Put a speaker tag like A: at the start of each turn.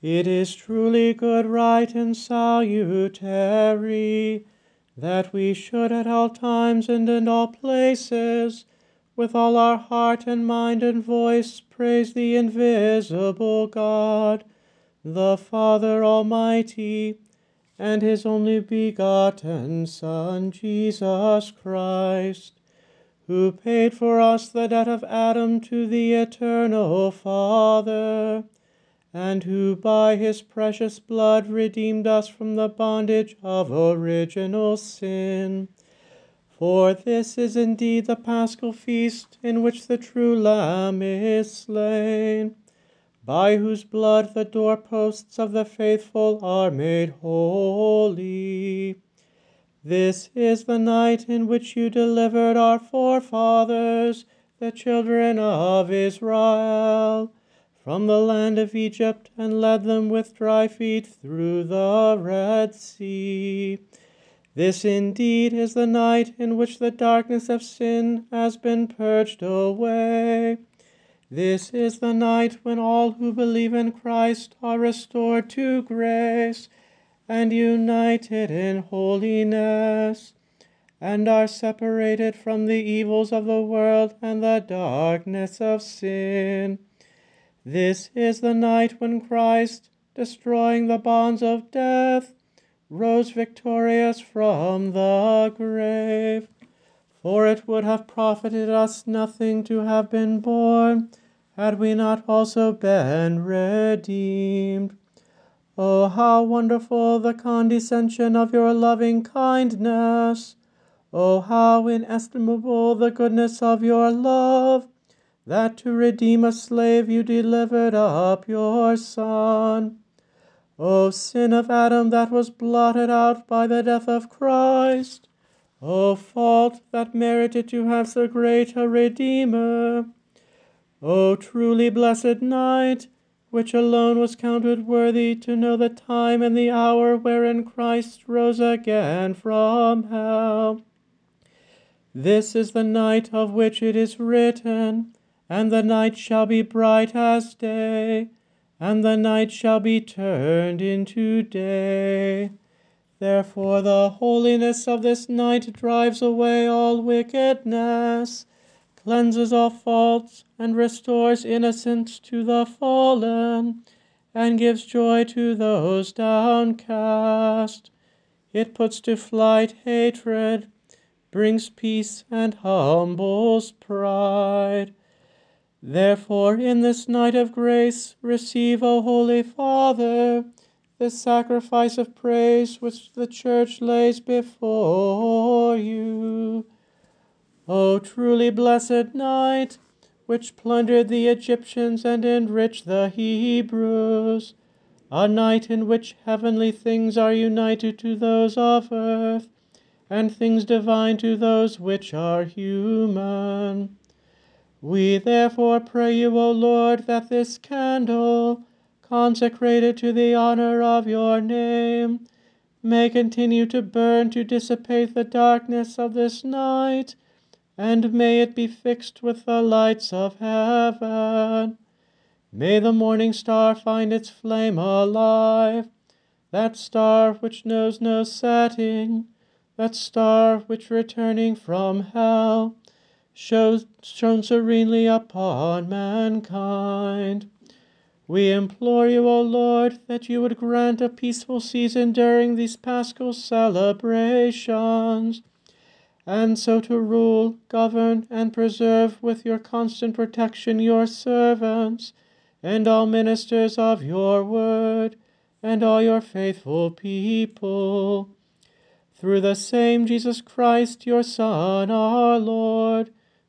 A: It is truly good, right, and salutary that we should at all times and in all places, with all our heart and mind and voice, praise the invisible God, the Father Almighty, and his only begotten Son, Jesus Christ, who paid for us the debt of Adam to the eternal Father and who by his precious blood redeemed us from the bondage of original sin. For this is indeed the paschal feast in which the true Lamb is slain, by whose blood the doorposts of the faithful are made holy. This is the night in which you delivered our forefathers, the children of Israel from the land of Egypt and led them with dry feet through the Red Sea. This indeed is the night in which the darkness of sin has been purged away. This is the night when all who believe in Christ are restored to grace and united in holiness, and are separated from the evils of the world and the darkness of sin this is the night when Christ, destroying the bonds of death, rose victorious from the grave. For it would have profited us nothing to have been born, had we not also been redeemed. Oh, how wonderful the condescension of your loving kindness! Oh, how inestimable the goodness of your love! That to redeem a slave you delivered up your Son. O sin of Adam that was blotted out by the death of Christ! O fault that merited to have so great a Redeemer! O truly blessed night, which alone was counted worthy to know the time and the hour wherein Christ rose again from hell! This is the night of which it is written, and the night shall be bright as day, and the night shall be turned into day. Therefore, the holiness of this night drives away all wickedness, cleanses all faults, and restores innocence to the fallen, and gives joy to those downcast. It puts to flight hatred, brings peace, and humbles pride. Therefore, in this night of grace, receive, O Holy Father, the sacrifice of praise which the Church lays before you. O truly blessed night, which plundered the Egyptians and enriched the Hebrews, a night in which heavenly things are united to those of earth, and things divine to those which are human. We therefore pray you, O Lord, that this candle, consecrated to the honor of your name, may continue to burn to dissipate the darkness of this night, and may it be fixed with the lights of heaven. May the morning star find its flame alive, that star which knows no setting, that star which returning from hell shows, shone serenely upon mankind. We implore you, O Lord, that you would grant a peaceful season during these paschal celebrations, and so to rule, govern, and preserve with your constant protection your servants and all ministers of your word and all your faithful people. Through the same Jesus Christ, your Son, our Lord,